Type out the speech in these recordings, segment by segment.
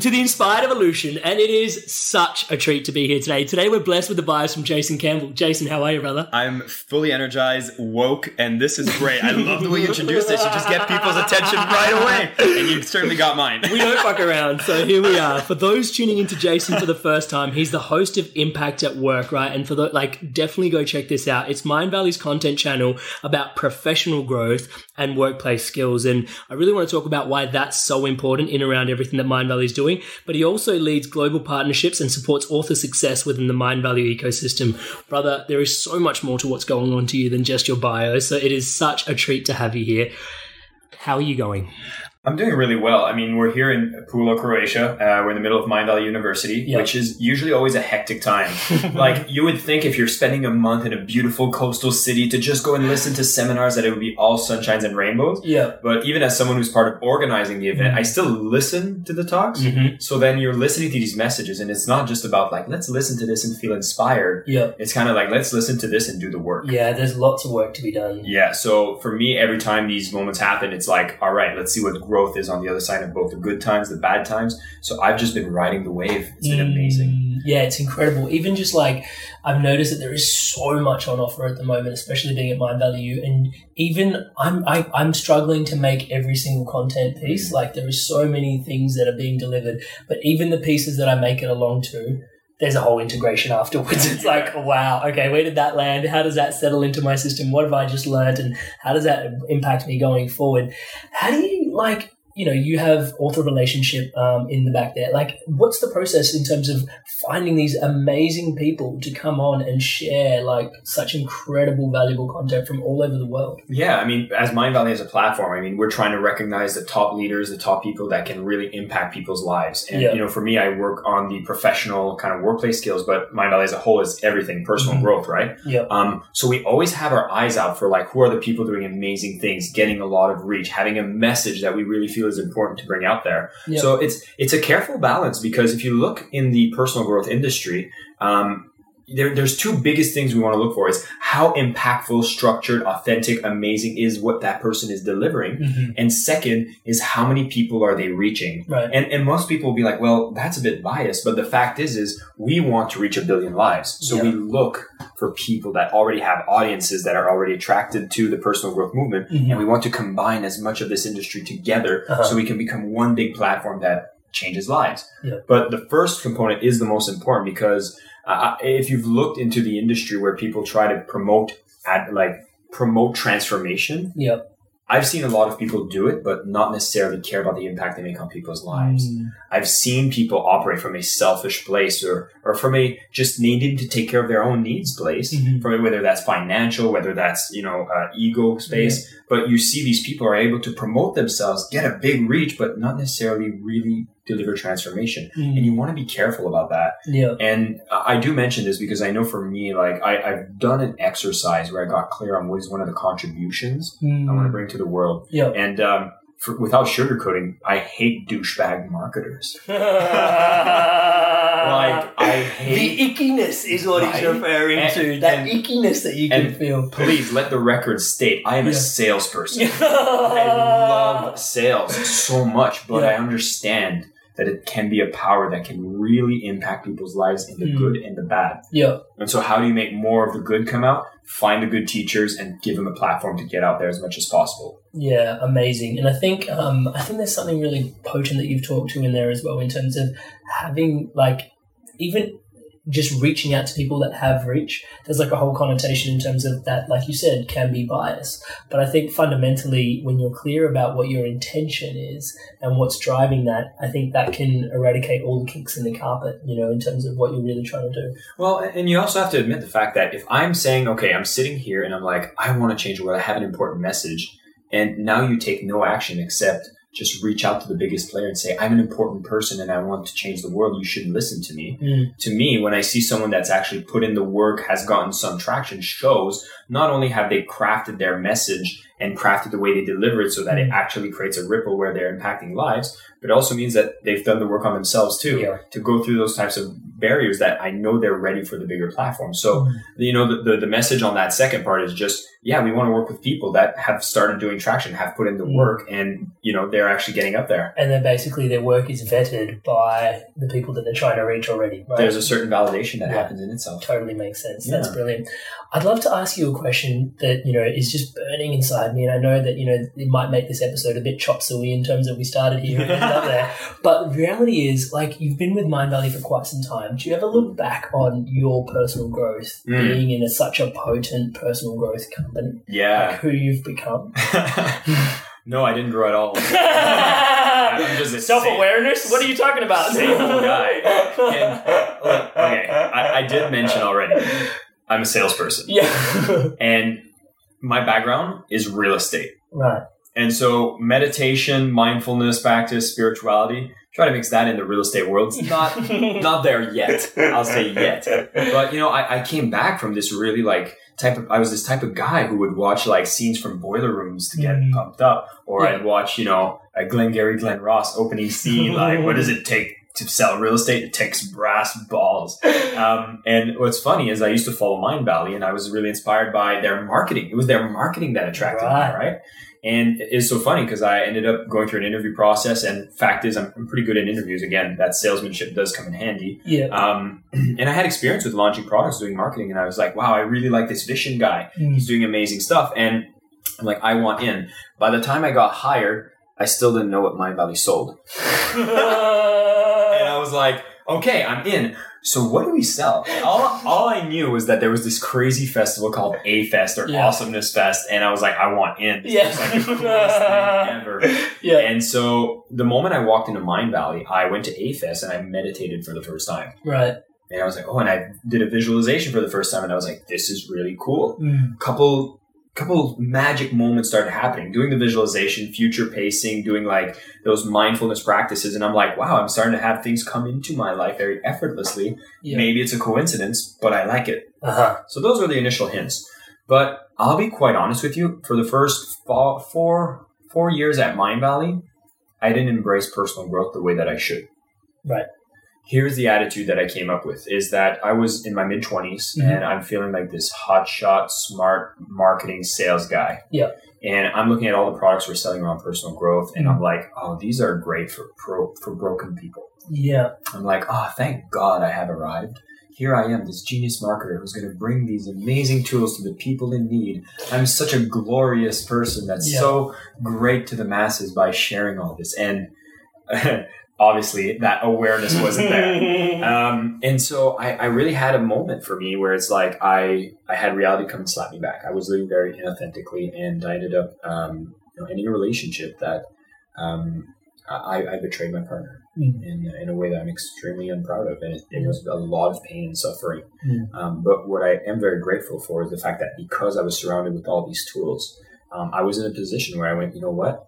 Welcome to the Inspired Evolution, and it is such a treat to be here today. Today we're blessed with the bios from Jason Campbell. Jason, how are you, brother? I'm fully energized, woke, and this is great. I love the way you introduced this. You just get people's attention right away, and you certainly got mine. We don't fuck around, so here we are. For those tuning into Jason for the first time, he's the host of Impact at Work, right? And for the like, definitely go check this out. It's Mind Valley's content channel about professional growth and workplace skills, and I really want to talk about why that's so important in around everything that Mind Valley is doing. But he also leads global partnerships and supports author success within the Mind Valley ecosystem. Brother, there is so much more to what's going on to you than just your bio, so it is such a treat to have you here. How are you going? I'm doing really well. I mean, we're here in Pula, Croatia. Uh, we're in the middle of Mind Valley University, Yeah. which is usually always a hectic time. like, you would think if you're spending a month in a beautiful coastal city to just go and listen to seminars that it would be all sunshines and rainbows. Yeah. But even as someone who's part of organizing the event. I still listen to the talks. Mhm. So then you're listening to these messages, and it's not just about like, let's listen to this and feel inspired. Yeah. It's kind of like, let's listen to this and do the work. Yeah, there's lots of work to be done. Yeah, so for me, every time these moments happen, it's like, all right, let's see what growth is on the other side of both the good times, the bad times. So I've just been riding the wave. It's been amazing. Mm, Yeah, it's incredible. Even just like I've noticed that there is so much on offer at the moment, especially being at Mind Valley, and even I'm I, I'm struggling to make every single content Mm. piece. Like there is so many things that are being delivered, but even the pieces that I make it along to. There's a whole integration afterwards. It's like, wow, okay, where did that land? How does that settle into my system? What have I just learned? And how does that impact me going forward? How do you like you know, you have author relationship um, in the back there. Like, what's the process in terms of finding these amazing people to come on and share like such incredible, valuable content from all over the world? Yeah, I mean, as Mind Valley as a platform, I mean, we're trying to recognize the top leaders, the top people that can really impact people's lives. And, Yeah. you know, for me, I work on the professional kind of workplace skills, but Mind Valley as a whole is everything, personal Mhm. growth, right? Yep. Um, so we always have our eyes out for like, who are the people doing amazing things, getting a lot of reach, having a message that we really feel is important to bring out there. Yep. So it's, it's a careful balance because if you look in the personal growth industry, um, there, there's two biggest things we want to look for is how impactful, structured, authentic, amazing is what that person is delivering. Mhm. And second is how many people are they reaching? Right. And, and most people will be like, well, that's a bit biased. But the fact is, is we want to reach a billion lives. So Yeah. we look for people that already have audiences that are already attracted to the personal growth movement. Mhm. And we want to combine as much of this industry together Uh-huh. so we can become one big platform that changes lives. Yeah. But the first component is the most important because uh, if you've looked into the industry where people try to promote at like promote transformation, Yep. I've seen a lot of people do it, but not necessarily care about the impact they make on people's lives. Mm. I've seen people operate from a selfish place or, or from a just needing to take care of their own needs place, Mhm. from whether that's financial, whether that's, you know, uh, ego space. But you see these people are able to promote themselves, get a big reach, but not necessarily really deliver transformation. Mm. And you want to be careful about that. Yeah. And I do mention this because I know for me, like I, I've done an exercise where I got clear on what is one of the contributions I Mm. want to bring to the world. Yeah. And um, for, without sugarcoating, I hate douchebag marketers. Like I hate. the ickiness is what he's referring And- to. That and- ickiness that you can and feel. Please let the record state I am a salesperson. I love sales so much, but Yeah. I understand that it can be a power that can really impact people's lives in the Mm. good and the bad. Yeah. And so, how do you make more of the good come out? Find the good teachers and give them a platform to get out there as much as possible. Yeah, amazing. And I think um, I think there's something really potent that you've talked to in there as well in terms of having like even just reaching out to people that have reach. There's like a whole connotation in terms of that, like you said, can be bias. But I think fundamentally, when you're clear about what your intention is and what's driving that, I think that can eradicate all the kinks in the carpet. You know, in terms of what you're really trying to do. Well, and you also have to admit the fact that if I'm saying, okay, I'm sitting here and I'm like, I want to change the world, I have an important message, and now you take no action except just reach out to the biggest player and say, I'm an important person and I want to change the world, you should listen to me. Mm. To me, when I see someone that's actually put in the work, has gotten some traction, shows not only have they crafted their message and crafted the way they deliver it so that it Mm. actually creates a ripple where they're impacting lives, but it also means that they've done the work on themselves too Yeah. to go through those types of barriers that I know they're ready for the bigger platform. So, Mm. you know, the, the, the message on that second part is just, yeah, we want to work with people that have started doing traction, have put in the Mm. work, and, you know, they're actually getting up there. And then basically their work is vetted by the people that they're trying to reach already. Right? There's a certain validation that Yeah. happens in itself. totally makes sense. That's brilliant. I'd love to ask you a question that, you know, is just burning inside me. And I know that, you know, it might make this episode a bit chop suey in terms of we started here and up there. But the reality is, like, you've been with Mind Valley for quite some time. Do you ever look back on your personal growth, Mm. being in a, such a potent personal growth company, Yeah. like who you've become? no, I didn't grow at all. I'm just Self awareness? What are you talking about? Same guy. And, okay, I, I did mention already, I'm a salesperson. yeah. And my background is real estate. right. And so meditation, mindfulness practice, spirituality, try to mix that in the real estate world. It's not not there yet. I'll say yet. But you know, I, I came back from this really like type of I was this type of guy who would watch like scenes from boiler rooms to get Mm. pumped up. Or Yeah. I'd watch, you know, a Glengarry Glen Ross opening scene, like what does it take to sell real estate? It takes brass balls. Um, and what's funny is I used to follow Mind Valley and I was really inspired by their marketing. It was their marketing that attracted Right. me, right? And it's so funny because I ended up going through an interview process. And fact is, I'm, I'm pretty good at interviews. Again, that salesmanship does come in handy. Yeah. Um, and I had experience with launching products, doing marketing, and I was like, wow, I really like this Vishen guy. Mm. He's doing amazing stuff. And I'm like, I want in. By the time I got hired, I still didn't know what Mind Valley sold. and I was like, okay, I'm in. So what do we sell? All, all I knew was that there was this crazy festival called A Fest or Yeah. Awesomeness Fest, and I was like, I want in. Yeah. It's like the coolest thing ever. yeah. And so the moment I walked into Mind Valley, I went to A Fest and I meditated for the first time. Right. And I was like, oh, and I did a visualization for the first time, and I was like, this is really cool. Mm. Couple couple magic moments started happening doing the visualization future pacing doing like those mindfulness practices and i'm like wow i'm starting to have things come into my life very effortlessly Yeah. maybe it's a coincidence but i like it Uh huh. so those were the initial hints but i'll be quite honest with you for the first four four years at mind valley i didn't embrace personal growth the way that i should Right. Here's the attitude that I came up with is that I was in my mid 20s Mhm. and I'm feeling like this hotshot, smart marketing sales guy. Yeah. And I'm looking at all the products we're selling around personal growth and Mhm. I'm like, oh, these are great for pro, for broken people. Yeah. I'm like, oh, thank God I have arrived. Here I am, this genius marketer who's going to bring these amazing tools to the people in need. I'm such a glorious person that's Yeah. so great to the masses by sharing all this. And obviously, that awareness wasn't there. Um, and so I, I really had a moment for me where it's like I I had reality come and slap me back. I was living very inauthentically, and I ended up um, you know, ending a relationship that um, I, I betrayed my partner Mm. in, in a way that I'm extremely unproud of. And it, it was a lot of pain and suffering. Mm. Um, but what I am very grateful for is the fact that because I was surrounded with all these tools, um, I was in a position where I went, you know what?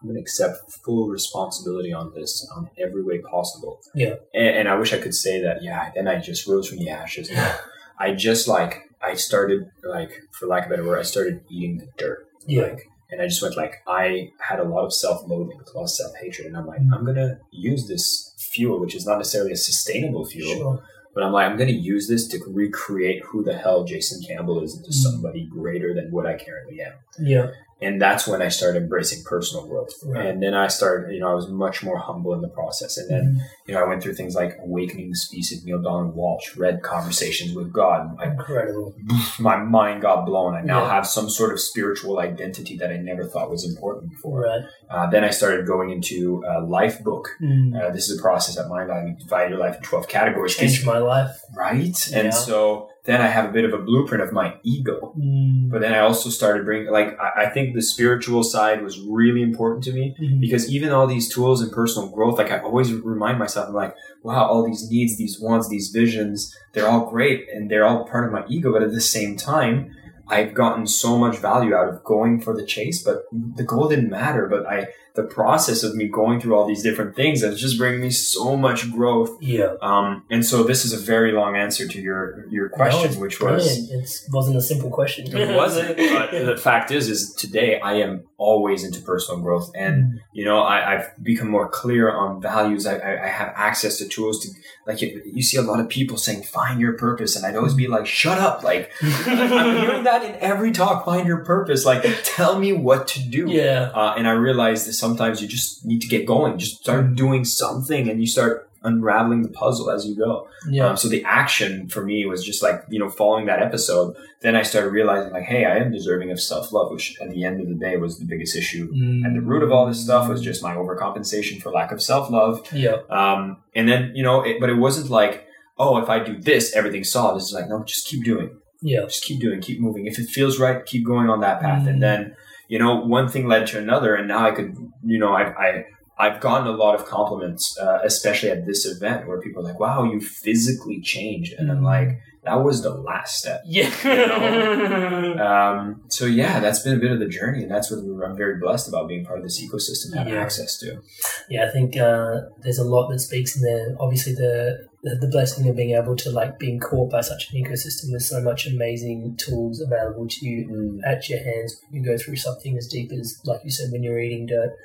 I'm going to accept full responsibility on this on every way possible. Yeah. And, and I wish I could say that, yeah, then I just rose from the ashes. I just like, I started, like, for lack of a better word, I started eating the dirt. Yeah. Like, and I just went like I had a lot of self-loathing, a lot of self-hatred, and I'm like, Mm. I'm gonna use this fuel, which is not necessarily a sustainable fuel, Sure. but I'm like, I'm gonna use this to recreate who the hell Jason Campbell is into Mm. somebody greater than what I currently am. Yeah. And that's when I started embracing personal growth. Right. And then I started, you know, I was much more humble in the process. And then, you know, I went through things like Awakening the Species, Neale Donald Walsch, read Conversations with God. Incredible. my mind got blown. I now Yeah. have some sort of spiritual identity that I never thought was important before. Right. Uh, then I started going into a Lifebook. Mm. Uh, this is a process at Mind Valley. You divide your life in 12 categories. Changed my life. Right? Yeah. And so then I have a bit of a blueprint of my ego. Mm. But then I also started bringing, like, I, I think the spiritual side was really important to me Mhm. because even all these tools and personal growth, like, I always remind myself, I'm like, wow, all these needs, these wants, these visions, they're all great and they're all part of my ego. But at the same time, I've gotten so much value out of going for the chase, but the goal didn't matter. But I, the process of me going through all these different things has just bringing me so much growth. Yeah. Um, and so this is a very long answer to your your question, it's which was brilliant. It wasn't a simple question. it wasn't. But the fact is, is today I am always into personal growth, and Mm. you know I, I've become more clear on values. I, I, I have access to tools to like you, you see a lot of people saying find your purpose, and I'd always be like, shut up! Like I'm hearing that in every talk. Find your purpose. Like tell me what to do. Yeah. Uh, and I realized that sometimes you just need to get going. Just start doing something, and you start unraveling the puzzle as you go. Yeah. Um, so the action for me was just like, you know, following that episode, then I started realizing like, hey, I am deserving of self love, which at the end of the day was the biggest issue. Mm. And the root of all this stuff was just my overcompensation for lack of self love. yeah. Um, and then, you know, it, but it wasn't like, oh, if I do this, everything's solved. It's like, no, just keep doing. Yeah. Just keep doing, keep moving. If it feels right, keep going on that path. Mm. And then, you know, one thing led to another, and now I could, you know, I, I, I've gotten a lot of compliments, uh, especially at this event, where people are like, "Wow, you physically changed," and I'm Mm. like, "That was the last step." Yeah. Um, so yeah, that's been a bit of the journey, and that's what I'm very blessed about being part of this ecosystem, having Yeah. access to. yeah, I think uh, there's a lot that speaks in there. Obviously, the, the the blessing of being able to like being caught by such an ecosystem with so much amazing tools available to you at your hands. You go through something as deep as, like you said, when you're eating dirt,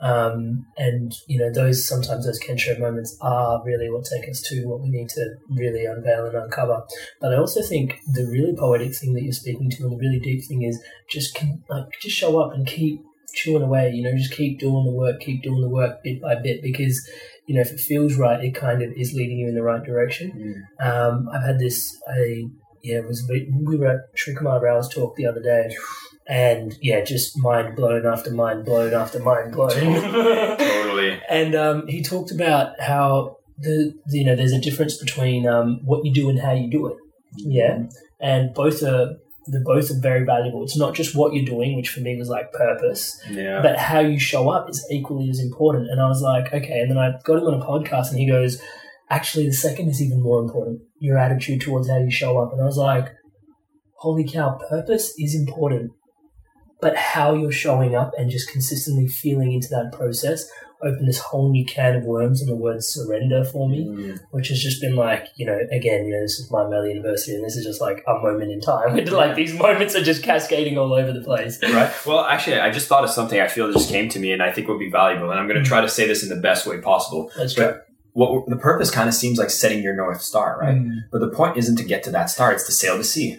um, and you know those sometimes those Kensho moments are really what take us to what we need to really unveil and uncover. But I also think the really poetic thing that you're speaking to, and the really deep thing is just can, like just show up and keep chewing away. You know, just keep doing the work, keep doing the work bit by bit because you know if it feels right, it kind of is leading you in the right direction. Um, I've had this. I yeah, it was we were at Srikumar Rao's talk the other day, and yeah, just mind blown after mind blown after mind blown. Totally. and um, he talked about how the, the you know there's a difference between um, what you do and how you do it. Yeah, and both are the both are very valuable. It's not just what you're doing, which for me was like purpose, Yeah. but how you show up is equally as important. And I was like, okay. And then I got him on a podcast, and he goes, actually, the second is even more important. Your attitude towards how you show up. And I was like, holy cow, purpose is important, but how you're showing up and just consistently feeling into that process opened this whole new can of worms on the word surrender for me, Mm. which has just been like, you know, again, you know, this is my Melly University, and this is just like a moment in time. like these moments are just cascading all over the place. Right. Well, actually, I just thought of something I feel just came to me, and I think would be valuable. And I'm going to try to say this in the best way possible. Let's try. But what the purpose kind of seems like setting your north star, right? Mm. But the point isn't to get to that star; it's to sail the sea.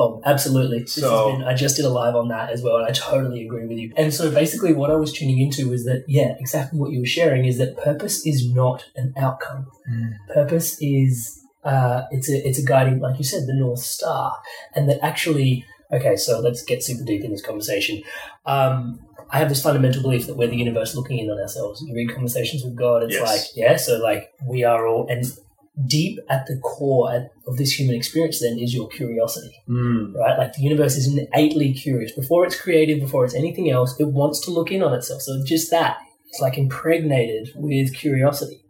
Bob, absolutely. This So- been, I just did a live on that as well, and I totally agree with you. And so basically, what I was tuning into was that, yeah, exactly what you were sharing is that purpose is not an outcome. Purpose is uh, it's a it's a guiding, like you said, the north star, and that actually, okay. So let's get super deep in this conversation. Um, I have this fundamental belief that we're the universe looking in on ourselves. You read conversations with God, it's Yes. like, yeah, so like we are all, and deep at the core of this human experience, then is your curiosity Mm. right? Like the universe is innately curious. Before it's creative, before it's anything else, it wants to look in on itself. So just that, it's like impregnated with curiosity.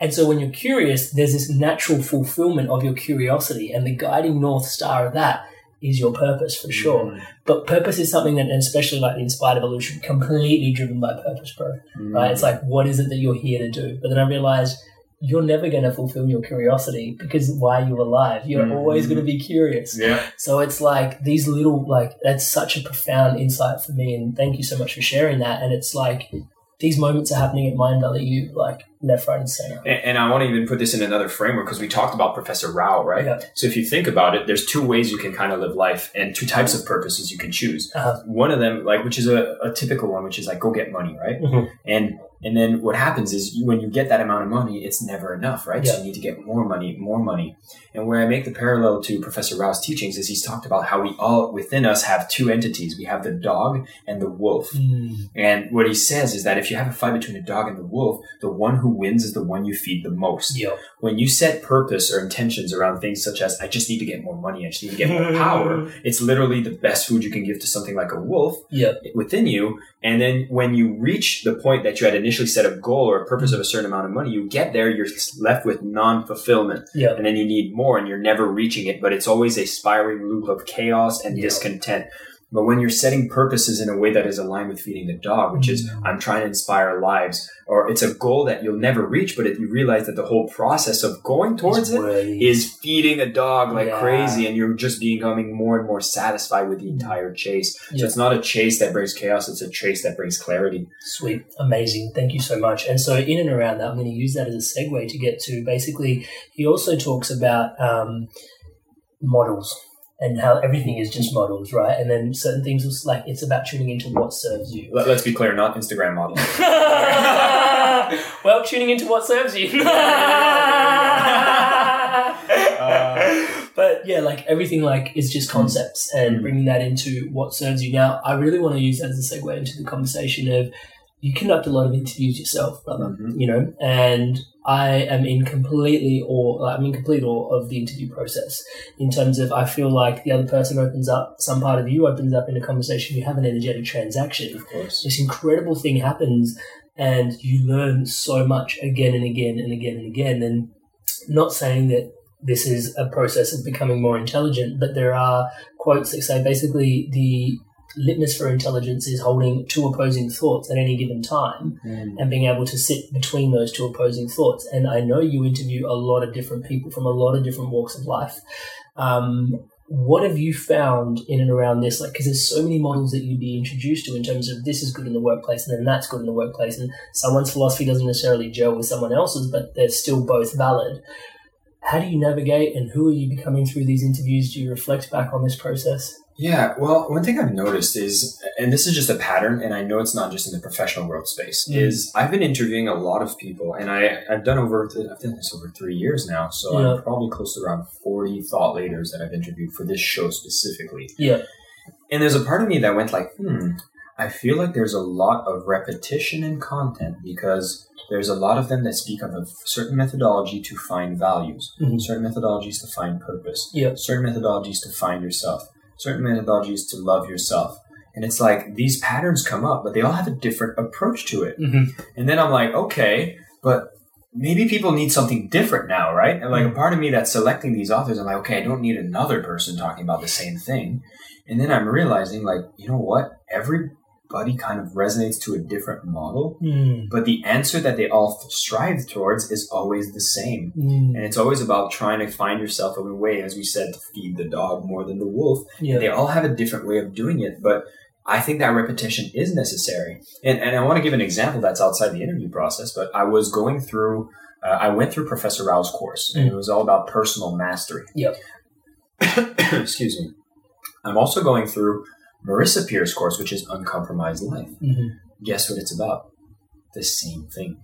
And so when you're curious, there's this natural fulfillment of your curiosity, and the guiding north star of that is your purpose for sure. But purpose is something that, especially like the inspired evolution, completely driven by purpose, bro. Right? It's like, what is it that you're here to do? But then I realized you're never going to fulfill your curiosity because why are you alive? You're always going to be curious. Yeah. So it's like these little, like, that's such a profound insight for me. And thank you so much for sharing that. And it's like these moments are happening at Mind Valley U, like left, right, and center. And, and I want to even put this in another framework because we talked about Professor Rao, right? Yeah. So if you think about it, there's two ways you can kind of live life and two types of purposes you can choose. Uh-huh. One of them, like, which is a, a typical one, which is like, go get money, right? Mhm. And and then what happens is you, when you get that amount of money, it's never enough, right? So you need to get more money, more money. And where I make the parallel to Professor Rao's teachings is he's talked about how we all within us have two entities. We have the dog and the wolf. Mm. And what he says is that if you have a fight between a dog and the wolf, the one who wins is the one you feed the most. Yep. When you set purpose or intentions around things such as, I just need to get more money, I just need to get more power, it's literally the best food you can give to something like a wolf Yep. within you. And then when you reach the point that you had initially set a goal or a purpose of a mm. certain amount of money, you get there, you're left with non fulfillment. Yep. And then you need more and you're never reaching it, but it's always a spiraling loop of chaos and Yeah. discontent. But when you're setting purposes in a way that is aligned with feeding the dog, which is Mm. I'm trying to inspire lives, or it's a goal that you'll never reach, but if you realize that the whole process of going towards it is feeding a dog like Yeah. crazy, and you're just becoming more and more satisfied with the entire chase. Yeah. So it's not a chase that brings chaos; it's a chase that brings clarity. Sweet, amazing. Thank you so much. And so, in and around that, I'm going to use that as a segue to get to basically, he also talks about um, models and how everything is just models, right? And then certain things, was like it's about tuning into what serves you. Let, us be clear, not Instagram models. well, tuning into what serves you. but yeah, like everything, like is just concepts, and Mm. bringing that into what serves you. Now, I really want to use that as a segue into the conversation of you conduct a lot of interviews yourself, brother. Mhm. You know, and I am in completely awe. I'm in complete awe of the interview process. In terms of, I feel like the other person opens up, some part of you opens up in a conversation. You have an energetic transaction Of course. this incredible thing happens and you learn so much again and again and again and again and not saying that this is a process of becoming more intelligent but there are quotes that say basically the litmus for intelligence is holding two opposing thoughts at any given time and being able to sit between those two opposing thoughts and i know you interview a lot of different people from a lot of different walks of life um, what have you found in and around this? Like, because there's so many models that you'd be introduced to in terms of this is good in the workplace and then that's good in the workplace, and someone's philosophy doesn't necessarily gel with someone else's, but they're still both valid. How do you navigate, and who are you becoming through these interviews? Do you reflect back on this process? Yeah, well, one thing I've noticed is, and this is just a pattern, and I know it's not just in the professional world space, Mm. is I've been interviewing a lot of people, and I, I've done over, I've done this over three years now, so Yeah. I'm probably close to around 40 thought leaders that I've interviewed for this show specifically. Yeah. And there's a part of me that went like, hmm, I feel like there's a lot of repetition in content because there's a lot of them that speak of a certain methodology to find values, Mhm. certain methodologies to find purpose, Yeah. certain methodologies to find yourself, certain methodologies to love yourself. And it's like these patterns come up, but they all have a different approach to it. Mhm. And then I'm like, okay, but maybe people need something different now, right? And like a part of me that's selecting these authors, I'm like, okay, I don't need another person talking about the same thing. And then I'm realizing, like, you know what? Everybody kind of resonates to a different model, Mm. but the answer that they all strive towards is always the same. Mm. And it's always about trying to find yourself a way, as we said, to feed the dog more than the wolf. Yeah. They all have a different way of doing it, but I think that repetition is necessary. And, and I want to give an example that's outside the interview process, but I was going through, uh, I went through Professor Rao's course, and Mm. it was all about personal mastery. Yep. Excuse me. I'm also going through Marisa Peer's course, which is Uncompromised Life. Mhm. Guess what it's about? The same thing.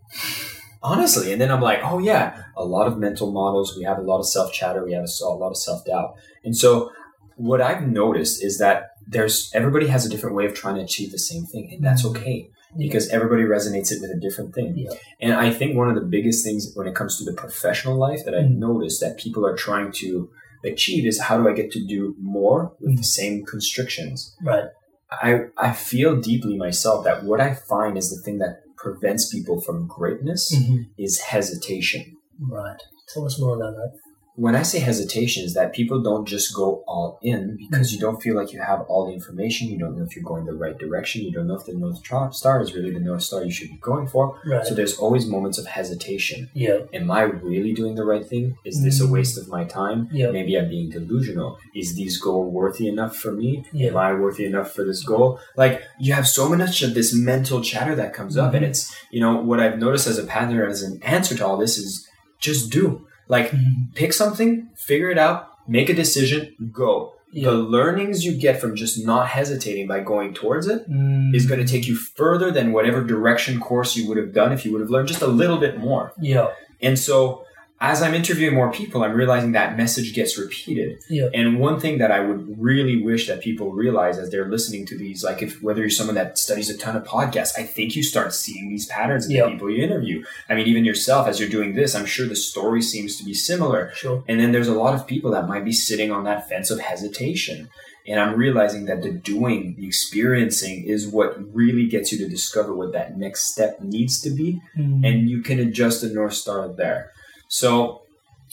Honestly, and then I'm like, oh yeah, a lot of mental models. We have a lot of self chatter. We have a, a lot of self doubt. And so, what I've noticed is that there's everybody has a different way of trying to achieve the same thing, and that's okay because everybody resonates it with a different thing. Yeah. And I think one of the biggest things when it comes to the professional life that I've Mm. noticed that people are trying to achieve is how do I get to do more with the same constrictions? Right. I, I feel deeply myself that what I find is the thing that prevents people from greatness Mhm. is hesitation. Right. Tell us more about that. When I say hesitation, is that people don't just go all in because you don't feel like you have all the information. You don't know if you're going the right direction. You don't know if the North Star is really the North Star you should be going for. Right. So there's always moments of hesitation. Yeah. Am I really doing the right thing? Is this a waste of my time? Yeah. Maybe I'm being delusional. Is this goal worthy enough for me? Yeah. Am I worthy enough for this goal? Like you have so much of this mental chatter that comes up, and Mhm. it's you know what I've noticed as a pattern as an answer to all this is just do. Like Mhm. pick something, figure it out, make a decision, go. Yeah. The learnings you get from just not hesitating by going towards it Mm. is going to take you further than whatever direction course you would have done if you would have learned just a little bit more. Yeah. And so as I'm interviewing more people, I'm realizing that message gets repeated. Yeah. And one thing that I would really wish that people realize as they're listening to these, like if whether you're someone that studies a ton of podcasts, I think you start seeing these patterns in Yeah. the people you interview. I mean, even yourself, as you're doing this, I'm sure the story seems to be similar. Sure. And then there's a lot of people that might be sitting on that fence of hesitation. And I'm realizing that the doing, the experiencing is what really gets you to discover what that next step needs to be. Mm. And you can adjust the North Star there. So,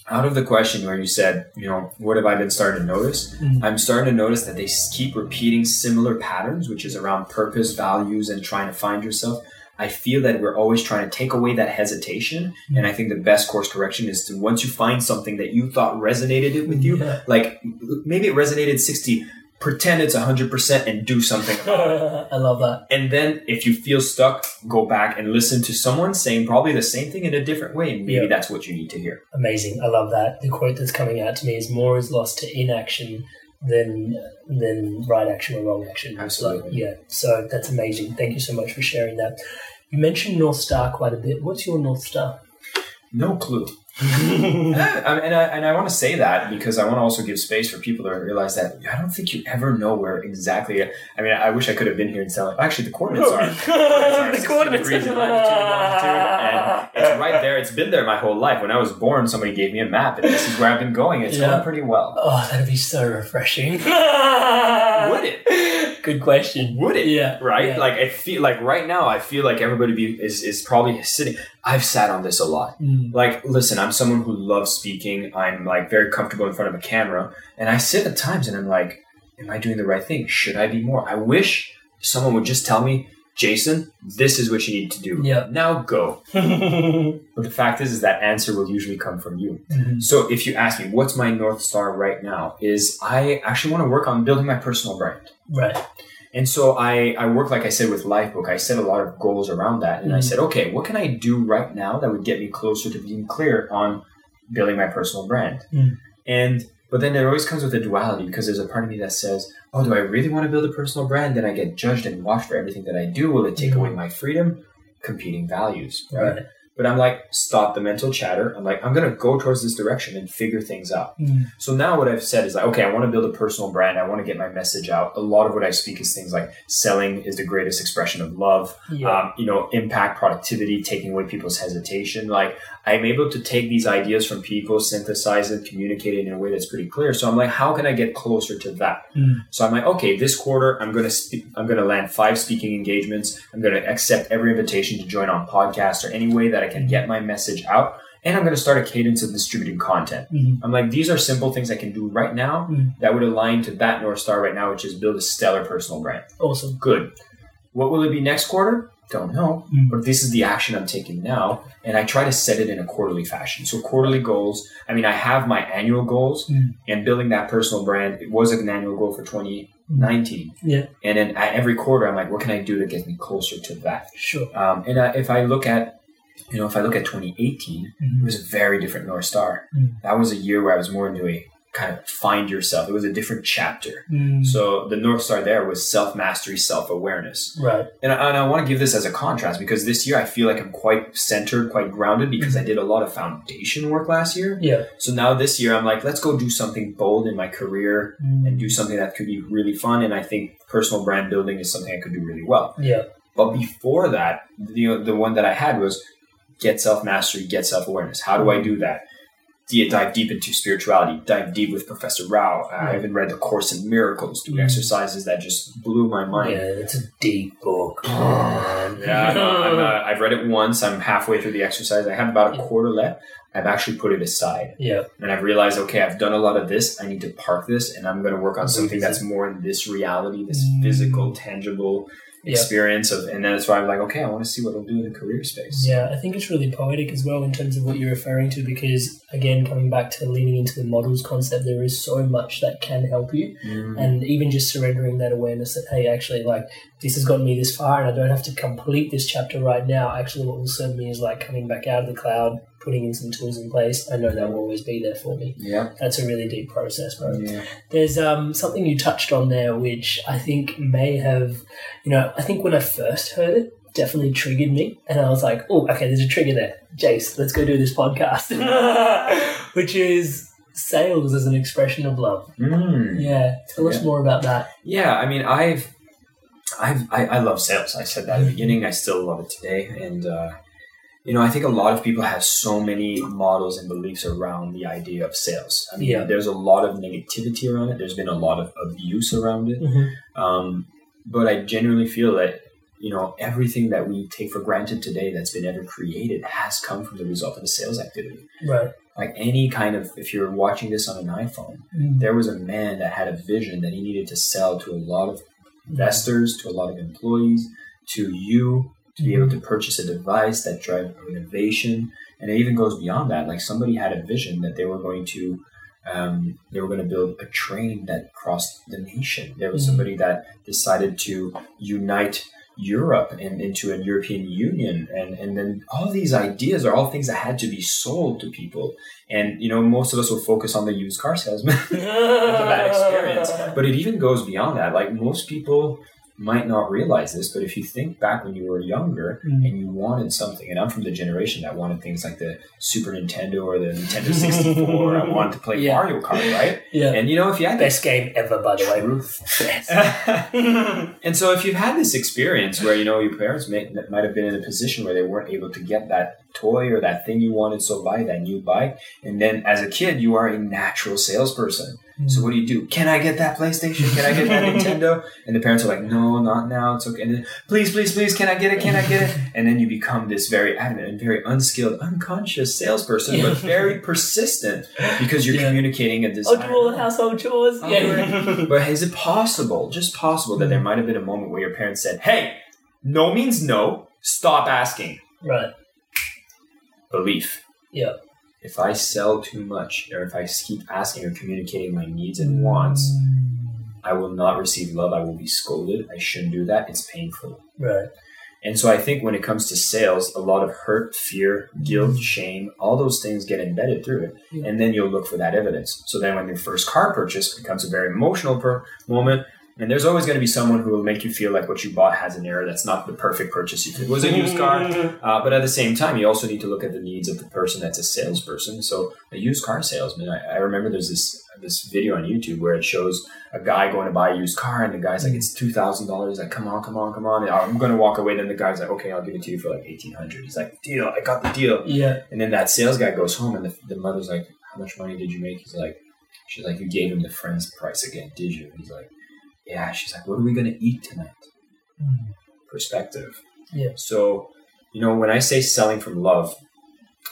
out of the question where you said, you know, what have I been starting to notice? Mm. I'm starting to notice that they keep repeating similar patterns, which is around purpose, values, and trying to find yourself. I feel that we're always trying to take away that hesitation. And I think the best course correction is to once you find something that you thought resonated it with you, Yeah. like maybe it resonated 60, pretend it's 100% and do something. I love that. And then if you feel stuck, go back and listen to someone saying probably the same thing in a different way. And maybe Yeah. that's what you need to hear. Amazing. I love that. The quote that's coming out to me is more is lost to inaction than than right action or wrong action. Absolutely. So, yeah. So that's amazing. Thank you so much for sharing that. You mentioned North Star quite a bit. What's your North Star? No clue. Yeah, I mean, and I, and I want to say that because I want to also give space for people to realize that I don't think you ever know where exactly. I mean, I wish I could have been here and tell. Like, actually, the coordinates are The coordinates. degrees and latitude and it's right there. It's been there my whole life. When I was born, somebody gave me a map, and this is where I've been going. It's Yeah. going pretty well. Oh, that'd be so refreshing. Would it? Good question. Would it? Yeah. Right? Yeah. Like I feel like right now, I feel like everybody be, is is probably sitting. I've sat on this a lot. Mm. Like, listen, I'm someone who loves speaking. I'm like very comfortable in front of a camera, and I sit at times and I'm like, "Am I doing the right thing? Should I be more?" I wish someone would just tell me, "Jason, this is what you need to do. Yeah. Now go." But the fact is, is that answer will usually come from you. Mhm. So if you ask me, what's my north star right now? Is I actually want to work on building my personal brand. Right. And so I, I work, like I said, with Lifebook. I set a lot of goals around that. And I Mhm. said, okay, what can I do right now that would get me closer to being clear on building my personal brand? Mm. And But then it always comes with a duality because there's a part of me that says, "Oh, do I really want to build a personal brand? Then I get judged and watched for everything that I do. Will it take Mhm. away my freedom?" Competing values, Right. But I'm like, stop the mental chatter. I'm like, I'm gonna go towards this direction and figure things out. Mm. So now what I've said is like, okay, I want to build a personal brand. I want to get my message out. A lot of what I speak is things like selling is the greatest expression of love. Yeah. Um, you know, impact, productivity, taking away people's hesitation. Like I'm able to take these ideas from people, synthesize it, communicate it in a way that's pretty clear. So I'm like, how can I get closer to that? Mm. So I'm like, okay, this quarter I'm gonna speak. I'm gonna land five speaking engagements. I'm gonna accept every invitation to join on podcasts or any way that I can get my message out. And I'm going to start a cadence of distributing content. Mhm. I'm like, these are simple things I can do right now Mm. that would align to that North Star right now, which is build a stellar personal brand. Awesome. Good. What will it be next quarter? Don't know. Mm. But this is the action I'm taking now. And I try to set it in a quarterly fashion. So quarterly goals, I mean, I have my annual goals Mm. and building that personal brand. It was an annual goal for 2019. Yeah. And then at every quarter, I'm like, what can I do to get me closer to that? Sure. Um, and uh, if I look at, you know, if I look at 2018, Mhm. it was a very different North Star. Mm. That was a year where I was more into a kind of find yourself. It was a different chapter. Mm. So the North Star there was self mastery, self awareness. Right. And I, and I want to give this as a contrast because this year I feel like I'm quite centered, quite grounded because I did a lot of foundation work last year. Yeah. So now this year I'm like, let's go do something bold in my career Mm. and do something that could be really fun. And I think personal brand building is something I could do really well. Yeah. But before that, the the one that I had was get self mastery, get self awareness. How do I do that? Dive deep into spirituality. Dive deep with Professor Rao. I even read the Course in Miracles. Do Mm. exercises that just blew my mind. Yeah, it's a deep book. Yeah, no, I'm, uh, I've read it once. I'm halfway through the exercise. I have about a quarter left. I've actually put it aside, yeah. and I've realized, okay, I've done a lot of this. I need to park this, and I'm going to work on something that's more in this reality, this Mm. physical, tangible Experience of. And that's why I'm like, okay, I want to see what it'll do in the career space. Yeah, I think it's really poetic as well in terms of what you're referring to because, again, coming back to leaning into the models concept, there is so much that can help you. Mm. And even just surrendering that awareness that, hey, actually, like, this has gotten me this far and I don't have to complete this chapter right now. Actually, what will serve me is like coming back out of the cloud, putting in some tools in place. I know that will always be there for me. Yeah. That's a really deep process, bro. Yeah. There's um, something you touched on there, which I think may have, you know, I think when I first heard it, definitely triggered me. And I was like, oh, okay, there's a trigger there. Jace, let's go do this podcast. which is sales as an expression of love. Mm. Yeah. Tell us more about that. Yeah, I mean, I've, I've, I, I love sales. I said that at the beginning. I still love it today, and uh, you know, I think a lot of people have so many models and beliefs around the idea of sales. I mean, Yeah. there's a lot of negativity around it. There's been a lot of abuse around it. Mm-hmm. Um, but I genuinely feel that you know everything that we take for granted today that's been ever created has come from the result of a sales activity. Right. Like any kind of, if you're watching this on an iPhone, Mm. there was a man that had a vision that he needed to sell to a lot of investors, to a lot of employees, to you to be able to purchase a device that drive innovation, and it even goes beyond that. Like somebody had a vision that they were going to, um, they were going to build a train that crossed the nation. There was Mhm. somebody that decided to unite Europe and into a European Union, and and then all these ideas are all things that had to be sold to people. And you know, most of us will focus on the used car salesman that experience. But it even goes beyond that. Like most people might not realize this, but if you think back when you were younger Mm. and you wanted something, and I'm from the generation that wanted things like the Super Nintendo or the Nintendo 64, I wanted to play Yeah. Mario Kart, right? Yeah. And you know, if you had Best game ever, by the way. And so if you've had this experience where you know your parents may, might have been in a position where they weren't able to get that toy or that thing you wanted so buy that new bike and then as a kid you are a natural salesperson so hmm. what do you do can i get that playstation can i get that nintendo and the parents are like no not now it's okay and then please please please can i get it can i get it and then you become this very adamant and very unskilled unconscious salesperson but very persistent because you're Yeah. communicating a I'll desire do all the household chores. I'll Yeah. it. but is it possible, just possible, that there hmm. might have been a moment where your parents said, "Hey, no means no. Stop asking." right. Belief. Yeah. If I sell too much, or if I keep asking or communicating my needs and wants, I will not receive love. I will be scolded. I shouldn't do that. It's painful. Right. And so I think when it comes to sales, a lot of hurt, fear, guilt, mm-hmm. shame, all those things get embedded through it. And then you'll look for that evidence. So then when your first car purchase becomes a very emotional per- moment, and there's always going to be someone who will make you feel like what you bought has an error. That's not the perfect purchase. If it was a used car, uh, but at the same time, you also need to look at the needs of the person that's a salesperson. So a used car salesman, I, I remember there's this this video on YouTube where it shows a guy going to buy a used car, and the guy's like, "It's two thousand dollars." Like, come on, come on, come on. And I'm going to walk away. Then the guy's like, "Okay, I'll give it to you for like eighteen hundred. He's like, "Deal, I got the deal." Yeah. And then that sales guy goes home, and the, the mother's like, "How much money did you make?" He's like, "She's like, you gave him the friend's price again, did you?" He's like, "Yeah." She's like, "What are we gonna eat tonight?" Perspective. Yeah. So, you know, when I say selling from love,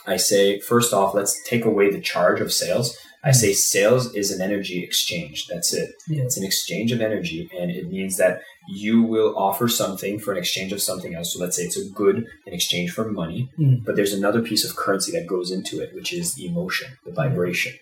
I say first off, let's take away the charge of sales. I say sales is an energy exchange. That's it. Yeah. It's an exchange of energy, and it means that you will offer something for an exchange of something else. So let's say it's a good in exchange for money, Mm. but there's another piece of currency that goes into it, which is the emotion, the vibration.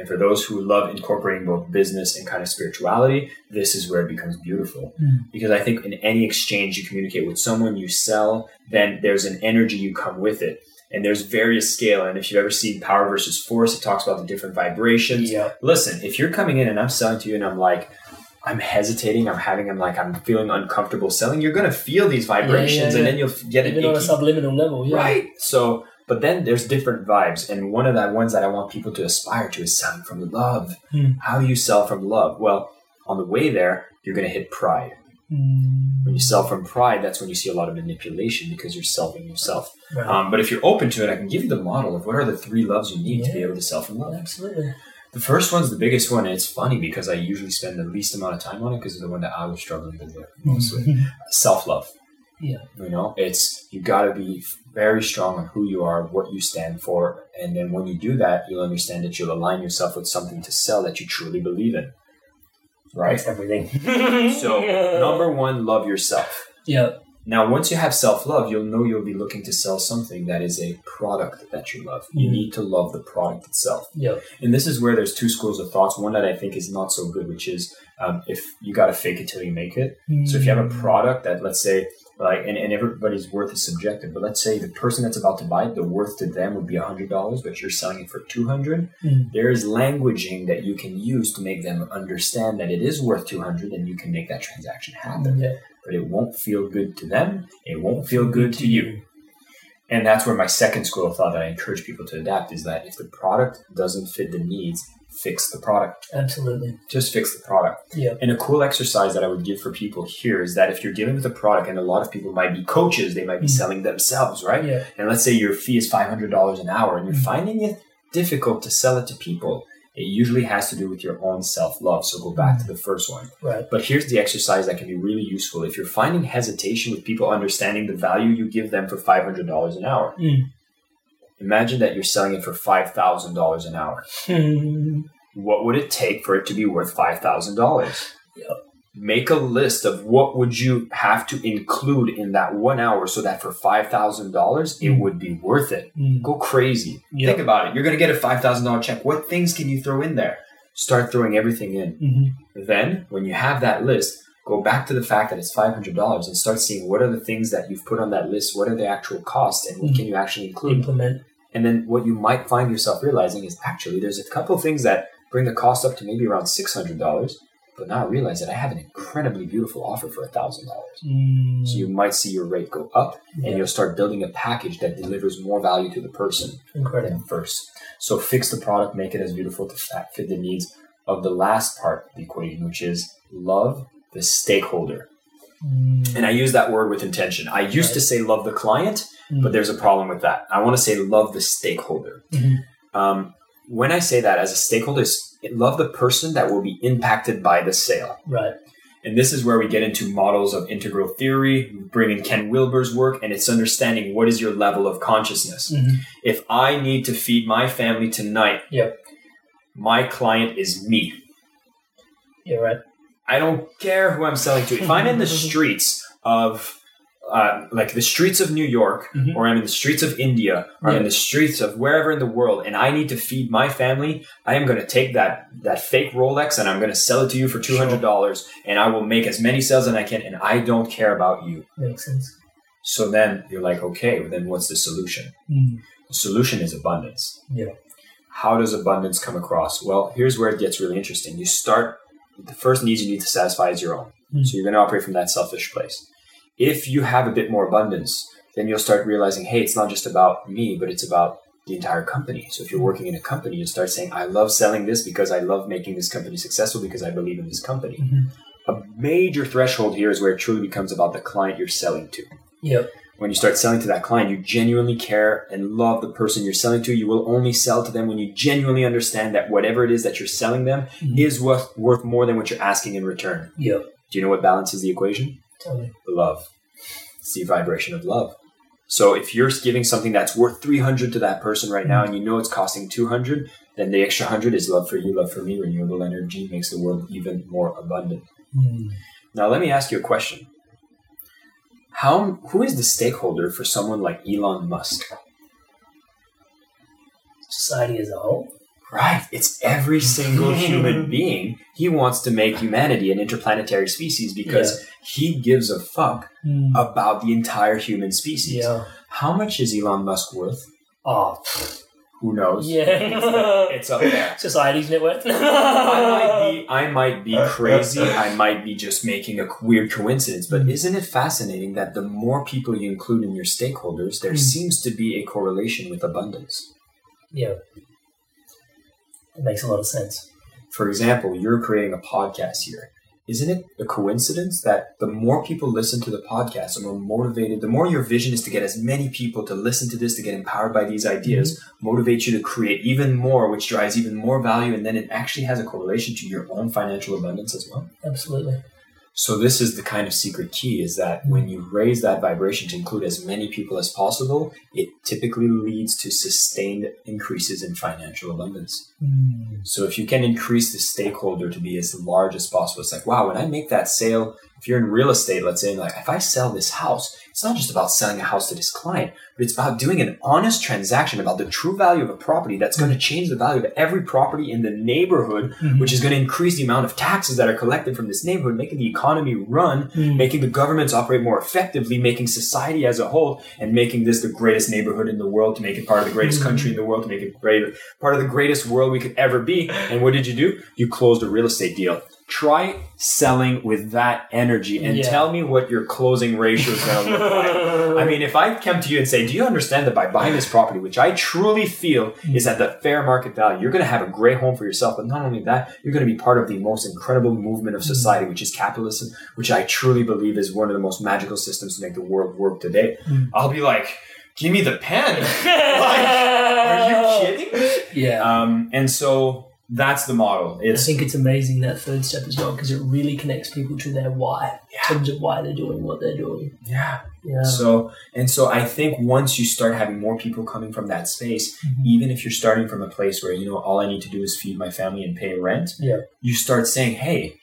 And for those who love incorporating both business and kind of spirituality, this is where it becomes beautiful. Hmm. Because I think in any exchange you communicate with someone, you sell, then there's an energy you come with it. And there's various scale. And if you've ever seen Power versus Force, it talks about the different vibrations. Yeah. Listen, if you're coming in and I'm selling to you and I'm like, I'm hesitating, I'm having, I'm like, I'm feeling uncomfortable selling, you're going to feel these vibrations yeah. and then you'll get it. Even on a subliminal level. Yeah. Right. So, but then there's different vibes, and one of the ones that I want people to aspire to is selling from love. Hmm. How do you sell from love? Well, on the way there, you're going to hit pride. Mm. When you sell from pride, that's when you see a lot of manipulation because you're selling yourself. Right. Um, but if you're open to it, I can give you the model of what are the three loves you need to be able to sell from love. Absolutely. The first one's the biggest one, and it's funny because I usually spend the least amount of time on it because it's the one that I was struggling with most with. Self love. Yeah. You know, it's you got to be very strong on who you are, what you stand for, and then when you do that, you'll understand that you'll align yourself with something to sell that you truly believe in. Right. That's everything. So, number one, love yourself. Yeah. Now, once you have self love, you'll know you'll be looking to sell something that is a product that you love. You Mhm. need to love the product itself. Yeah. And this is where there's two schools of thoughts. One that I think is not so good, which is um, if you got to fake it till you make it. So if you have a product that, let's say, like, and, and everybody's worth is subjective, but let's say the person that's about to buy it, the worth to them would be $100, but you're selling it for 200 Mm. There is languaging that you can use to make them understand that it is worth 200 and you can make that transaction happen. Yeah. But it won't feel good to them. It won't feel good to you. And that's where my second school of thought that I encourage people to adapt is that if the product doesn't fit the needs, fix the product. Absolutely. Just fix the product. Yeah. And a cool exercise that I would give for people here is that if you're dealing with a product, and a lot of people might be coaches, they might be Mm. selling themselves, right? Yeah. And let's say your fee is $500 an hour and you're Mm. finding it difficult to sell it to people. It usually has to do with your own self love. So go back to the first one. Right. But here's the exercise that can be really useful. If you're finding hesitation with people understanding the value you give them for $500 an hour, Mm. Imagine that you're selling it for $5,000 an hour. Mm. What would it take for it to be worth $5,000? Yep. Make a list of what would you have to include in that one hour so that for $5,000 it would be worth it. Mm. Go crazy. Yep. Think about it. You're going to get a $5,000 check. What things can you throw in there? Start throwing everything in. Mhm. Then, when you have that list, go back to the fact that it's $500 and start seeing what are the things that you've put on that list, what are the actual costs, and what Mm. can you actually include. Implement. And then what you might find yourself realizing is actually there's a couple of things that bring the cost up to maybe around $600, but now I realize that I have an incredibly beautiful offer for $1,000. Mm. So you might see your rate go up and you'll start building a package that delivers more value to the person Incredible. than first. So fix the product, make it as beautiful to fit the needs of the last part of the equation, which is love the stakeholder. Mm. And I use that word with intention. I used to say love the client, Mm. but there's a problem with that. I want to say love the stakeholder. Mhm. Um, when I say that as a stakeholder, love the person that will be impacted by the sale. Right. And this is where we get into models of integral theory, bring in Ken Wilber's work, and it's understanding what is your level of consciousness. Mhm. If I need to feed my family tonight, Yep. my client is me. Yeah. Right. I don't care who I'm selling to. If I'm in the streets of, uh, like the streets of New York, Mhm. or I'm in the streets of India, or I'm in the streets of wherever in the world, and I need to feed my family, I am going to take that that fake Rolex and I'm going to sell it to you for two hundred dollars, and I will make as many sales as I can, and I don't care about you. Makes sense. So then you're like, okay, well then what's the solution? Mm. The solution is abundance. Yeah. How does abundance come across? Well, here's where it gets really interesting. You start, the first needs you need to satisfy is your own. Mm. So you're going to operate from that selfish place. If you have a bit more abundance, then you'll start realizing, hey, it's not just about me, but it's about the entire company. So if you're working in a company, you start saying, I love selling this because I love making this company successful because I believe in this company. Mm-hmm. A major threshold here is where it truly becomes about the client you're selling to. Yep. When you start selling to that client, you genuinely care and love the person you're selling to. You will only sell to them when you genuinely understand that whatever it is that you're selling them Mhm. is worth, worth more than what you're asking in return. Yep. Do you know what balances the equation? Tell me. love. It's the vibration of love. So if you're giving something that's worth 300 to that person right now and you know it's costing 200, then the extra 100 is love for you, love for me. Renewable energy makes the world even more abundant. Mm. Now let me ask you a question. How who is the stakeholder for someone like Elon Musk? Society as a whole. Right. It's every single human being. He wants to make humanity an interplanetary species because he gives a fuck Mm. about the entire human species. Yeah. How much is Elon Musk worth? Oh. Who knows? Yeah. It's up there. Society's net worth. I might be I might be uh, crazy. Uh, uh. I might be just making a weird coincidence, but mm. isn't it fascinating that the more people you include in your stakeholders, there Mm. seems to be a correlation with abundance. yeah. It makes a lot of sense. For example, you're creating a podcast here. Isn't it a coincidence that the more people listen to the podcast, the more motivated, the more your vision is to get as many people to listen to this, to get empowered by these ideas, mm-hmm. motivate you to create even more, which drives even more value, and then it actually has a correlation to your own financial abundance as well? Absolutely. So this is the kind of secret key is that mm-hmm. when you raise that vibration to include as many people as possible, it typically leads to sustained increases in financial abundance. Mm. So if you can increase the stakeholder to be as large as possible, it's like, wow, when I make that sale, if you're in real estate, let's say, like if I sell this house, it's not just about selling a house to this client, but it's about doing an honest transaction about the true value of a property that's going to change the value of every property in the neighborhood, which is going to increase the amount of taxes that are collected from this neighborhood, making the economy run, Mm. making the governments operate more effectively, making society as a whole, and making this the greatest neighborhood in the world, to make it part of the greatest country in the world, to make it great, part of the greatest world we could ever be. And what did you do? You closed a real estate deal. Try selling with that energy and Yeah. tell me what your closing ratio is going to look like. I mean, if I come to you and say, Do you understand that by buying this property, which I truly feel is at the fair market value, you're going to have a great home for yourself. But not only that, you're going to be part of the most incredible movement of mm. society, which is capitalism, which I truly believe is one of the most magical systems to make the world work today. Mm. I'll be like, Give me the pen. like, are you kidding? Yeah. Um, and so that's the model. I think it's amazing that third step as well because it really connects people to their why in terms of why they're doing what they're doing. yeah. Yeah. So and so I think once you start having more people coming from that space, Mhm. even if you're starting from a place where you know all I need to do is feed my family and pay rent, Yeah. you start saying, "Hey,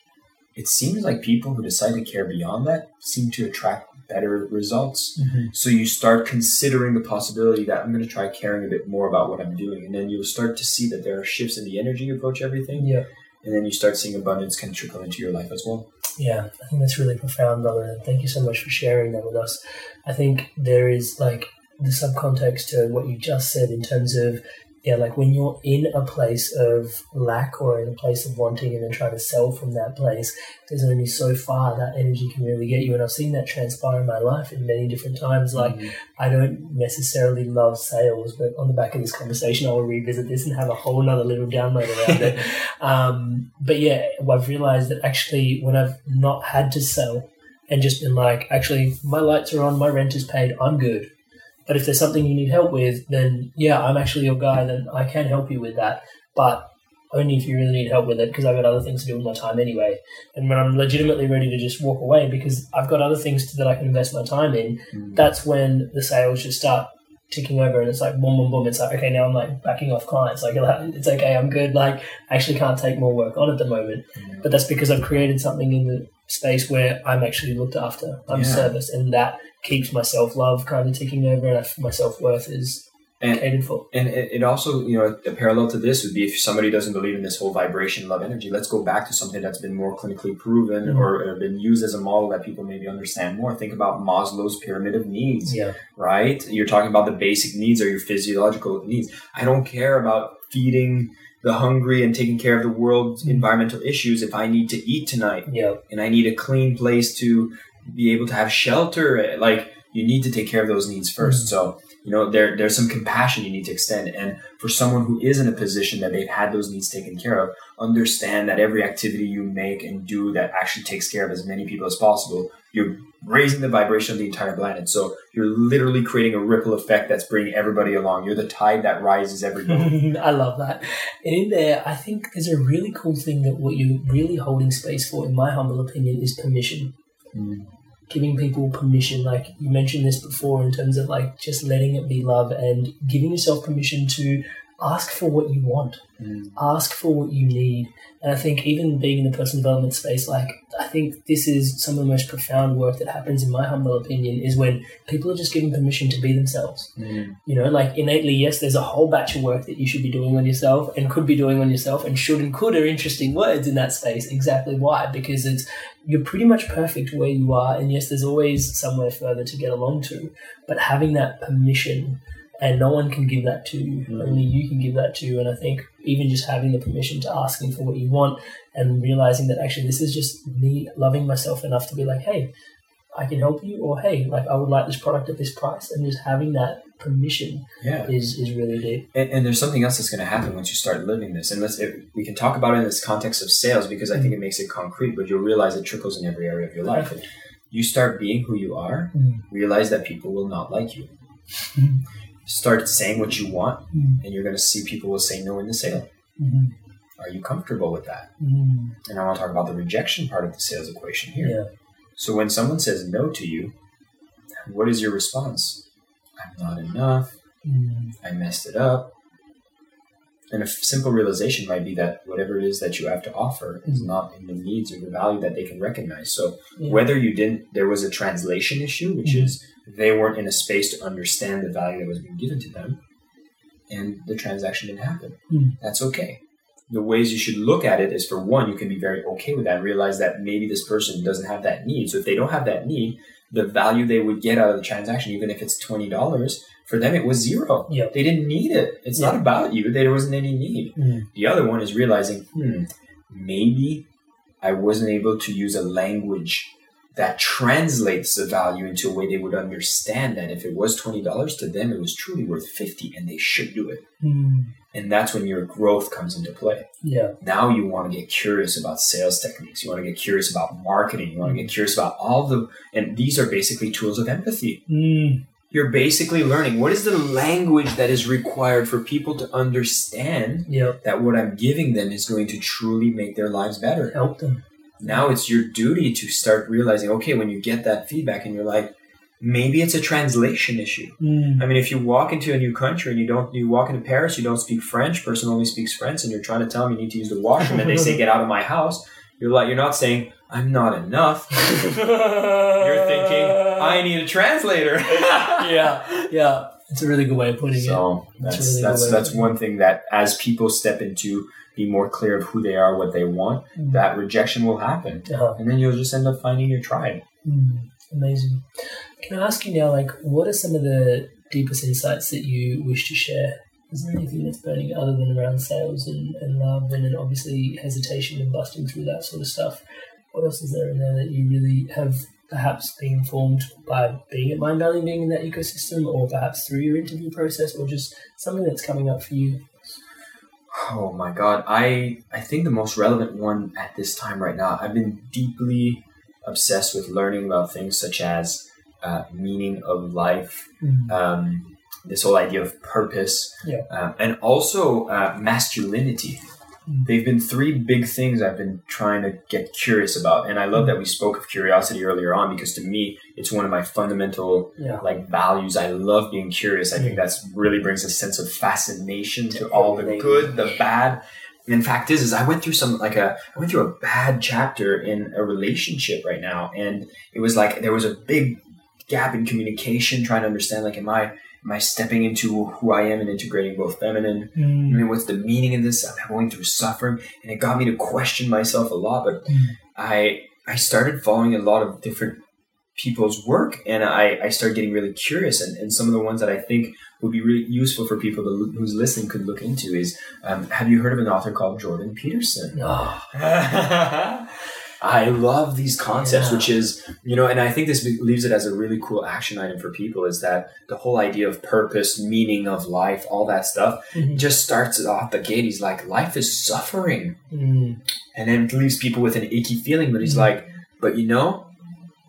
it seems like people who decide to care beyond that seem to attract better results." Mhm. So you start considering the possibility that I'm going to try caring a bit more about what I'm doing, and then you'll start to see that there are shifts in the energy you approach everything, Yeah. and then you start seeing abundance can trickle into your life as well. Yeah, I think that's really profound, brother. And thank you so much for sharing that with us. I think there is like the subcontext to what you just said in terms of, yeah, like when you're in a place of lack or in a place of wanting and then trying to sell from that place, there's only so far that energy can really get you. And I've seen that transpire in my life in many different times. Like, I don't necessarily love sales, but on the back of this conversation, I will revisit this and have a whole nother little download around it. Um, but yeah, I've realized that actually, when I've not had to sell and just been like, actually, my lights are on, my rent is paid, I'm good. But if there's something you need help with, then yeah, I'm actually your guy, then I can help you with that. But only if you really need help with it, because I've got other things to do with my time anyway. And when I'm legitimately ready to just walk away because I've got other things that I can invest my time in, hmm. that's when the sales just start ticking over and it's like boom, boom, boom. It's like, okay, now I'm like backing off clients. Like, it's okay, I'm good. Like, I actually can't take more work on at the moment. Hmm. But that's because I've created something in the space where I'm actually looked after. I'm Yeah. serviced. And that keeps my self love kind of ticking over and my self worth is And- catered for. And it, also, you know, the parallel to this would be if somebody doesn't believe in this whole vibration, love, energy, let's go back to something that's been more clinically proven Mhm. or, or been used as a model that people maybe understand more. Think about Maslow's pyramid of needs, Yeah. right? You're talking about the basic needs or your physiological needs. I don't care about feeding the hungry and taking care of the world's Mhm. environmental issues if I need to eat tonight Yeah. and I need a clean place to be able to have shelter. Like you need to take care of those needs 1st Mhm. So you know there there's some compassion you need to extend. And for someone who is in a position that they've had those needs taken care of, understand that every activity you make and do that actually takes care of as many people as possible, you're raising the vibration of the entire planet. So you're literally creating a ripple effect that's bringing everybody along. You're the tide that rises everybody. I love that. And in there, I think there's a really cool thing that what you're really holding space for, in my humble opinion, is permission. Giving people permission. Like you mentioned this before in terms of like just letting it be love and giving yourself permission to ask for what you want, mm. ask for what you need. And I think even being in the personal development space, like I think this is some of the most profound work that happens, in my humble opinion, is when people are just given permission to be themselves. Mm. You know, like innately, yes, there's a whole batch of work that you should be doing on yourself and could be doing on yourself, and should and could are interesting words in that space. Exactly why? Because it's you're pretty much perfect where you are, and yes, there's always somewhere further to get along to, but having that permission, and no one can give that to you, hmm. only you can give that to you. And I think even just having the permission to asking for what you want and realizing that actually this is just me loving myself enough to be like, hey, I can help you, or hey, like I would like this product at this price, and just having that permission Yeah. is is really deep. And, and there's something else that's going to happen once you start living this. And let's, if we can talk about it in this context of sales because I think hmm. it makes it concrete, but you'll realize it trickles in every area of your life. Perfect. You start being who you are, Mm. realize that people will not like you. Hmm. Start saying what you want, Mm. and you're going to see people will say no in the sale. Mhm. Are you comfortable with that? Mm. And I want to talk about the rejection part of the sales equation here. Yeah. So when someone says no to you, what is your response? I'm not enough. Mm. I messed it up. And a f- simple realization might be that whatever it is that you have to offer is not in the needs or the value that they can recognize. So Yeah. whether you didn't, there was a translation issue, which Mhm. is they weren't in a space to understand the value that was being given to them, and the transaction didn't happen. Mhm. That's okay. The ways you should look at it is for one, you can be very okay with that and realize that maybe this person doesn't have that need. So if they don't have that need, the value they would get out of the transaction, even if it's twenty dollars, for them it was zero. Yep. They didn't need it. It's not about you. There wasn't any need. Mm. The other one is realizing, hmm, maybe I wasn't able to use a language that translates the value into a way they would understand that if it was $20 to them, it was truly worth 50 and they should do it. Mm. And that's when your growth comes into play. Yeah. Now you want to get curious about sales techniques. You want to get curious about marketing. You want to get curious about all the, and these are basically tools of empathy. Mm. You're basically learning what is the language that is required for people to understand Yep. that what I'm giving them is going to truly make their lives better. Help them. Now it's your duty to start realizing, okay, when you get that feedback and you're like, maybe it's a translation issue. Mm. I mean, if you walk into a new country and you don't, you walk into Paris, you don't speak French, person only speaks French, and you're trying to tell them you need to use the washroom, and they say, get out of my house. You're like, you're not saying, I'm not enough. You're thinking, I need a translator. yeah. Yeah. It's a really good way of putting it. So That's that's really that's that's one thing that as people step into be more clear of who they are, what they want, Mm. that rejection will happen. Uh-huh. and then you'll just end up finding your tribe. Mm, amazing. Can I ask you now, like, what are some of the deepest insights that you wish to share? Is there anything that's burning other than around sales and, and love and then obviously hesitation and busting through that sort of stuff? What else is there in there that you really have perhaps been informed by being at Mind Valley, being in that ecosystem, or perhaps through your interview process, or just something that's coming up for you? Oh my god, I I think the most relevant one at this time right now. I've been deeply obsessed with learning about things such as uh, meaning of life, Mm. um, this whole idea of purpose, Yeah. um, and also uh, masculinity. They've been three big things I've been trying to get curious about, and I love that we spoke of curiosity earlier on because to me it's one of my fundamental Yeah. like values. I love being curious. I think Mm. that's really brings a sense of fascination to all the good, the bad. And in fact is is I went through some like a I went through a bad chapter in a relationship right now and it was like there was a big gap in communication trying to understand like am I am I stepping into who I am and integrating both feminine? Mm. I mean, what's the meaning of this? I'm going through suffering, and it got me to question myself a lot. But Mm. I I started following a lot of different people's work, and I I started getting really curious. And, and some of the ones that I think would be really useful for people to, who's listening could look into is um, Have you heard of an author called Jordan Peterson? Oh, I love these concepts, Yeah. which is, you know, and I think this leaves it as a really cool action item for people is that the whole idea of purpose, meaning of life, all that stuff Mhm. just starts off the gate. He's like, life is suffering. mm. And then it leaves people with an icky feeling, but he's Mhm. like, but you know,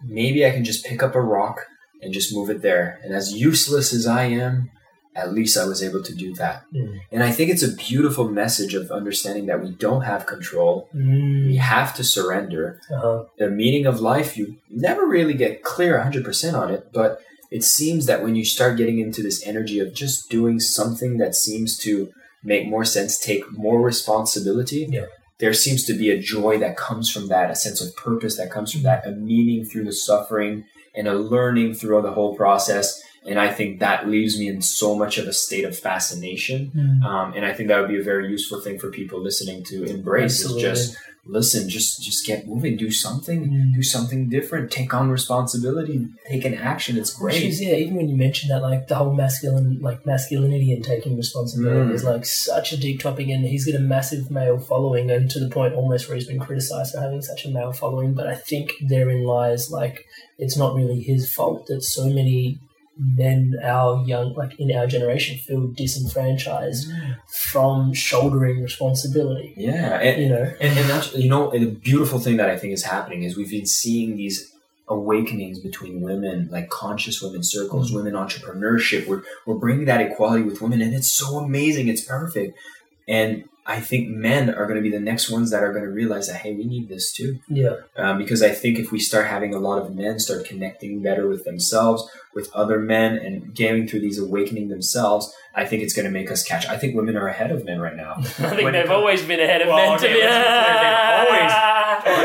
maybe I can just pick up a rock and just move it there. And as useless as I am, at least I was able to do that. Mm. And I think it's a beautiful message of understanding that we don't have control. We Mm. have to surrender. Uh-huh. The meaning of life, you never really get clear 100% on it, but it seems that when you start getting into this energy of just doing something that seems to make more sense, take more responsibility, Yeah. there seems to be a joy that comes from that, a sense of purpose that comes from that, a meaning through the suffering, and a learning throughout the whole process. And I think that leaves me in so much of a state of fascination. Mm. Um, and I think that would be a very useful thing for people listening to embrace Absolutely. is just listen, just just get moving, do something, Mm. do something different, take on responsibility, take an action. It's great. is, yeah, even when you mentioned that, like the whole masculine, like masculinity and taking responsibility Mm. is like such a deep topic, and he's got a massive male following, and to the point almost where he's been criticized for having such a male following. But I think therein lies like it's not really his fault that so many men, our young, like in our generation, feel disenfranchised mm. from shouldering responsibility. Yeah, and, You know, and, and that's you know the beautiful thing that I think is happening is we've been seeing these awakenings between women, like conscious women circles, mm. women entrepreneurship. We're we're bringing that equality with women, and it's so amazing. It's perfect, and I think men are going to be the next ones that are going to realize that hey, we need this too. yeah, Um, because I think if we start having a lot of men start connecting better with themselves, with other men, and getting through these awakening themselves, I think it's going to make us catch. I think women are ahead of men right now. I think When they've comes- always been ahead of Well, men. okay, to be let's be clear, they've always- Well,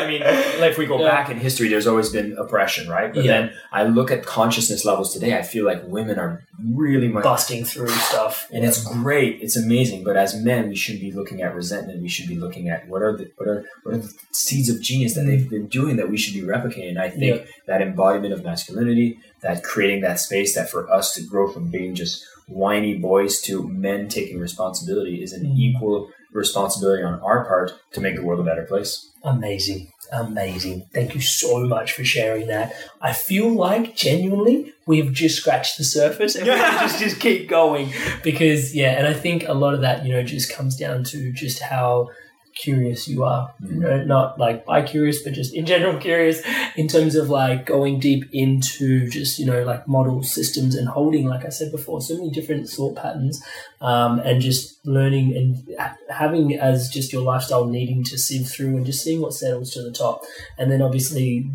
I mean, if we go Yeah. back in history, there's always been oppression, right? But Yeah. then I look at consciousness levels today. I feel like women are really much, busting through stuff, and it's great. It's amazing. But as men, we should be looking at resentment. We should be looking at what are the what are what are the seeds of genius that they've been doing that we should be replicating. I think Yeah. that embodiment of masculinity, that creating that space, that for us to grow from being just whiny boys to men taking responsibility is an Mm. equal responsibility on our part to make the world a better place. Amazing. Amazing. Thank you so much for sharing that. I feel like genuinely we've just scratched the surface and we can just, just keep going because, yeah, and I think a lot of that, you know, just comes down to just how curious you are. You know, not like bi curious, but just in general curious in terms of like going deep into just, you know, like model systems and holding, like I said before, so many different thought patterns um, and just learning and having as just your lifestyle needing to sieve through and just seeing what settles to the top. And then obviously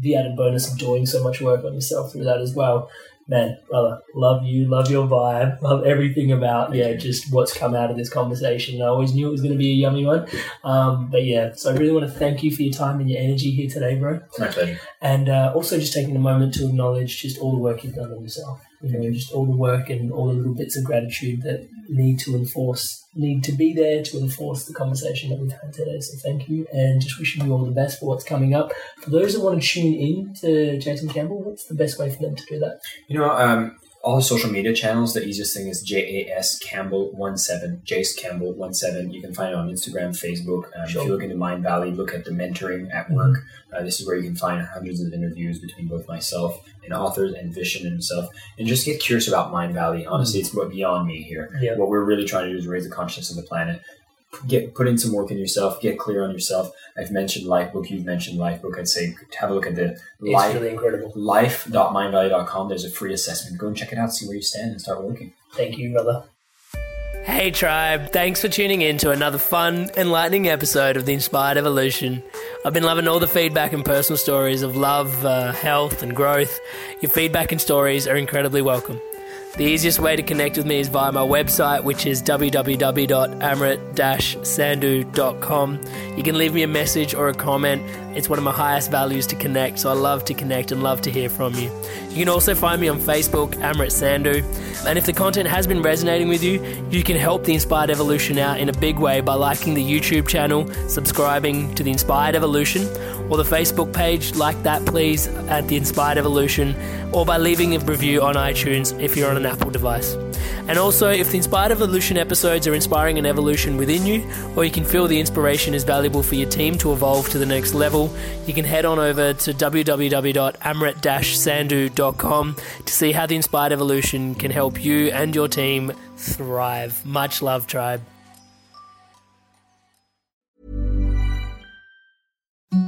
the added bonus of doing so much work on yourself through that as well. Man, brother, love you, love your vibe, love everything about yeah, just what's come out of this conversation. I always knew it was going to be a yummy one, um, but yeah. So I really want to thank you for your time and your energy here today, bro. My pleasure. And uh, also just taking a moment to acknowledge just all the work you've done on yourself. You know, just all the work and all the little bits of gratitude that need to enforce, need to be there to enforce the conversation that we've had today. So thank you, and just wishing you all the best for what's coming up. For those that want to tune in to Jason Campbell, what's the best way for them to do that? You know, um, all the social media channels, the easiest thing is J A S Campbell 17, Jace Campbell 17. You can find it on Instagram, Facebook. Um, Sure. If you look into Mind Valley, look at the mentoring at work. Uh, this is where you can find hundreds of interviews between both myself and authors and Vishen and himself. And just get curious about Mind Valley. Honestly, it's what beyond me here. Yeah. What we're really trying to do is raise the consciousness of the planet. Get put in some work in yourself. Get clear on yourself. I've mentioned Lifebook. You've mentioned Lifebook. I'd say have a look at the It's life really incredible. life.mindvalley.com. There's a free assessment. Go and check it out, see where you stand, and start working. Thank you, brother. Hey, tribe. Thanks for tuning in to another fun, enlightening episode of The Inspired Evolution. I've been loving all the feedback and personal stories of love, uh, health, and growth. Your feedback and stories are incredibly welcome. The easiest way to connect with me is via my website, which is www.amrit-sandhu.com. You can leave me a message or a comment It's one of my highest values to connect, so I love to connect and love to hear from you. You can also find me on Facebook, Amrit Sandhu. And if the content has been resonating with you, you can help the Inspired Evolution out in a big way by liking the YouTube channel, subscribing to the Inspired Evolution, or the Facebook page, like that please, at the Inspired Evolution, or by leaving a review on iTunes if you're on an Apple device. And also, if the Inspired Evolution episodes are inspiring an evolution within you, or you can feel the inspiration is valuable for your team to evolve to the next level, you can head on over to www.amrit-sandhu.com to see how the Inspired Evolution can help you and your team thrive. Much love, tribe.